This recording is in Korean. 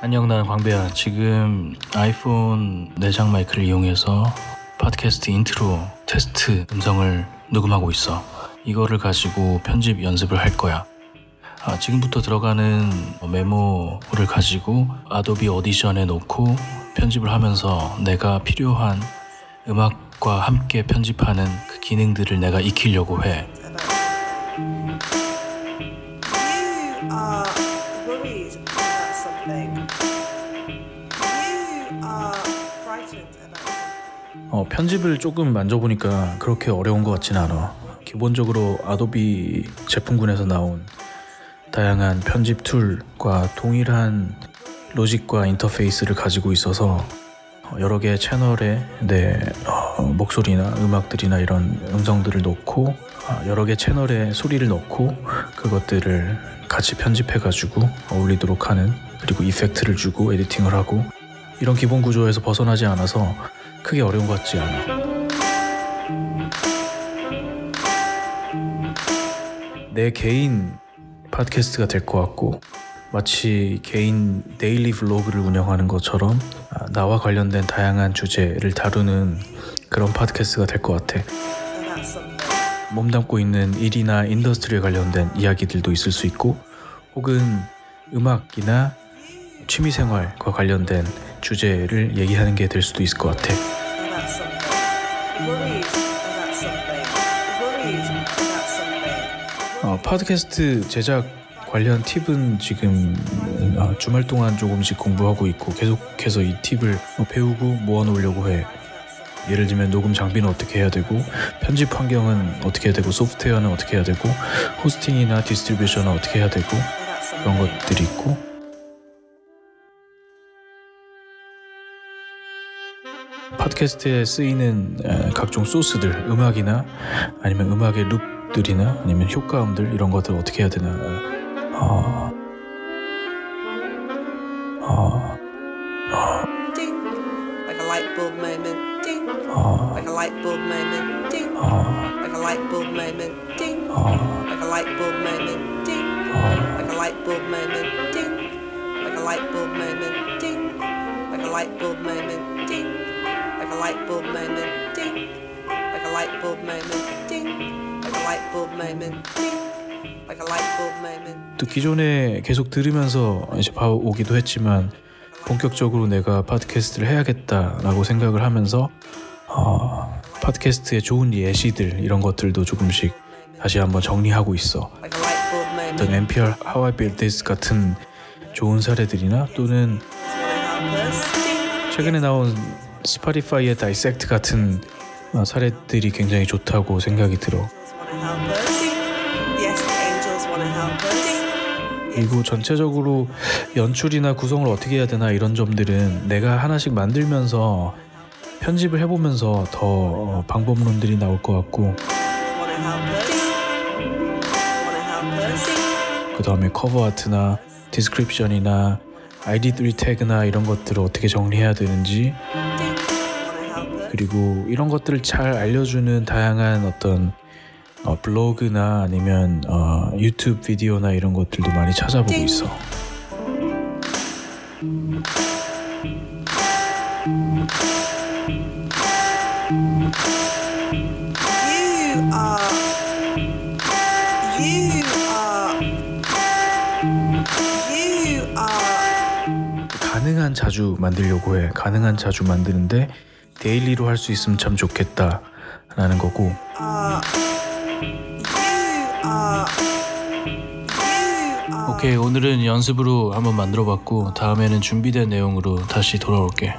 안녕 나는 광배야. 지금 아이폰 내장 마이크를 이용해서 팟캐스트 인트로 테스트 음성을 녹음하고 있어. 이거를 가지고 편집 연습을 할 거야. 아, 지금부터 들어가는 메모를 가지고 Adobe Audition에 놓고 편집을 하면서 내가 필요한 음악과 함께 편집하는 그 기능들을 내가 익히려고 해 어, 편집을 조금 만져보니까 그렇게 어려운 것 같진 않아. 기본적으로 아도비 제품군에서 나온 다양한 편집 툴과 동일한 로직과 인터페이스를 가지고 있어서 어, 여러 개의 채널에 내 어, 목소리나 음악들이나 이런 음성들을 넣고 어, 여러 개 채널에 소리를 넣고 그것들을 같이 편집해가지고 어울리도록 하는 그리고 이펙트를 주고 에디팅을 하고 이런 기본 구조에서 벗어나지 않아서 크게 어려운 것 같지 않아. 내 개인 팟캐스트가 될 것 같고 마치 개인 daily 블로그를 운영하는 것처럼 아, 나와 관련된 다양한 주제를 다루는 그런 팟캐스트가 될 것 같아. 몸담고 있는 일이나 industry에 관련된 이야기들도 있을 수 있고 혹은 음악이나 취미생활과 관련된 주제를 얘기하는 게 될 수도 있을 것 같아. 어, 팟캐스트 제작 관련 팁은 지금 어, 주말 동안 조금씩 공부하고 있고 계속해서 이 팁을 어, 배우고 모아놓으려고 해. 예를 들면 녹음 장비는 어떻게 해야 되고 편집 환경은 어떻게 해야 되고 소프트웨어는 어떻게 해야 되고 호스팅이나 디스트리뷰션은 어떻게 해야 되고. 그런 것들이 있고 팟캐스트에 쓰이는 에, 각종 소스들 음악이나 아니면 음악의 룹들이나 아니면 효과음들 이런 것들 어떻게 해야 되나 어, 어. 어, light bulb moment. Ding. 어, Like a light bulb moment. Light bulb moment. Ding. 어. Like a light bulb moment. Ding. Like a light bulb moment. Ding. Like a light bulb moment. 또 기존에 계속 들으면서 이제 봐오기도 했지만 본격적으로 내가 팟캐스트를 해야겠다라고 생각을 하면서 어, 팟캐스트의 좋은 예시들 이런 것들도 조금씩 다시 한번 정리하고 있어. 어떤 NPR How I Built This 같은 좋은 사례들이나 또는. 최근에 나온 Spotify의 Dissect 같은 어, 사례들이 굉장히 좋다고 생각이 들어. 그리고 전체적으로 연출이나 구성을 어떻게 해야 되나 이런 점들은 내가 하나씩 만들면서 편집을 해보면서 더 어, 방법론들이 나올 것 같고. 그 다음에 커버 아트나 디스크립션이나 ID3 태그나 이런 것들을 어떻게 정리해야 되는지 그리고 이런 것들을 잘 알려주는 다양한 어떤 어, 블로그나 아니면 어, 유튜브 비디오나 이런 것들도 많이 찾아보고 있어. 가능한 자주 만들려고 해. 가능한 자주 만드는데 daily로 할 수 있으면 참 거고 are. You are. 오케이 오늘은 연습으로 한번 만들어봤고 다음에는 준비된 내용으로 다시 돌아올게.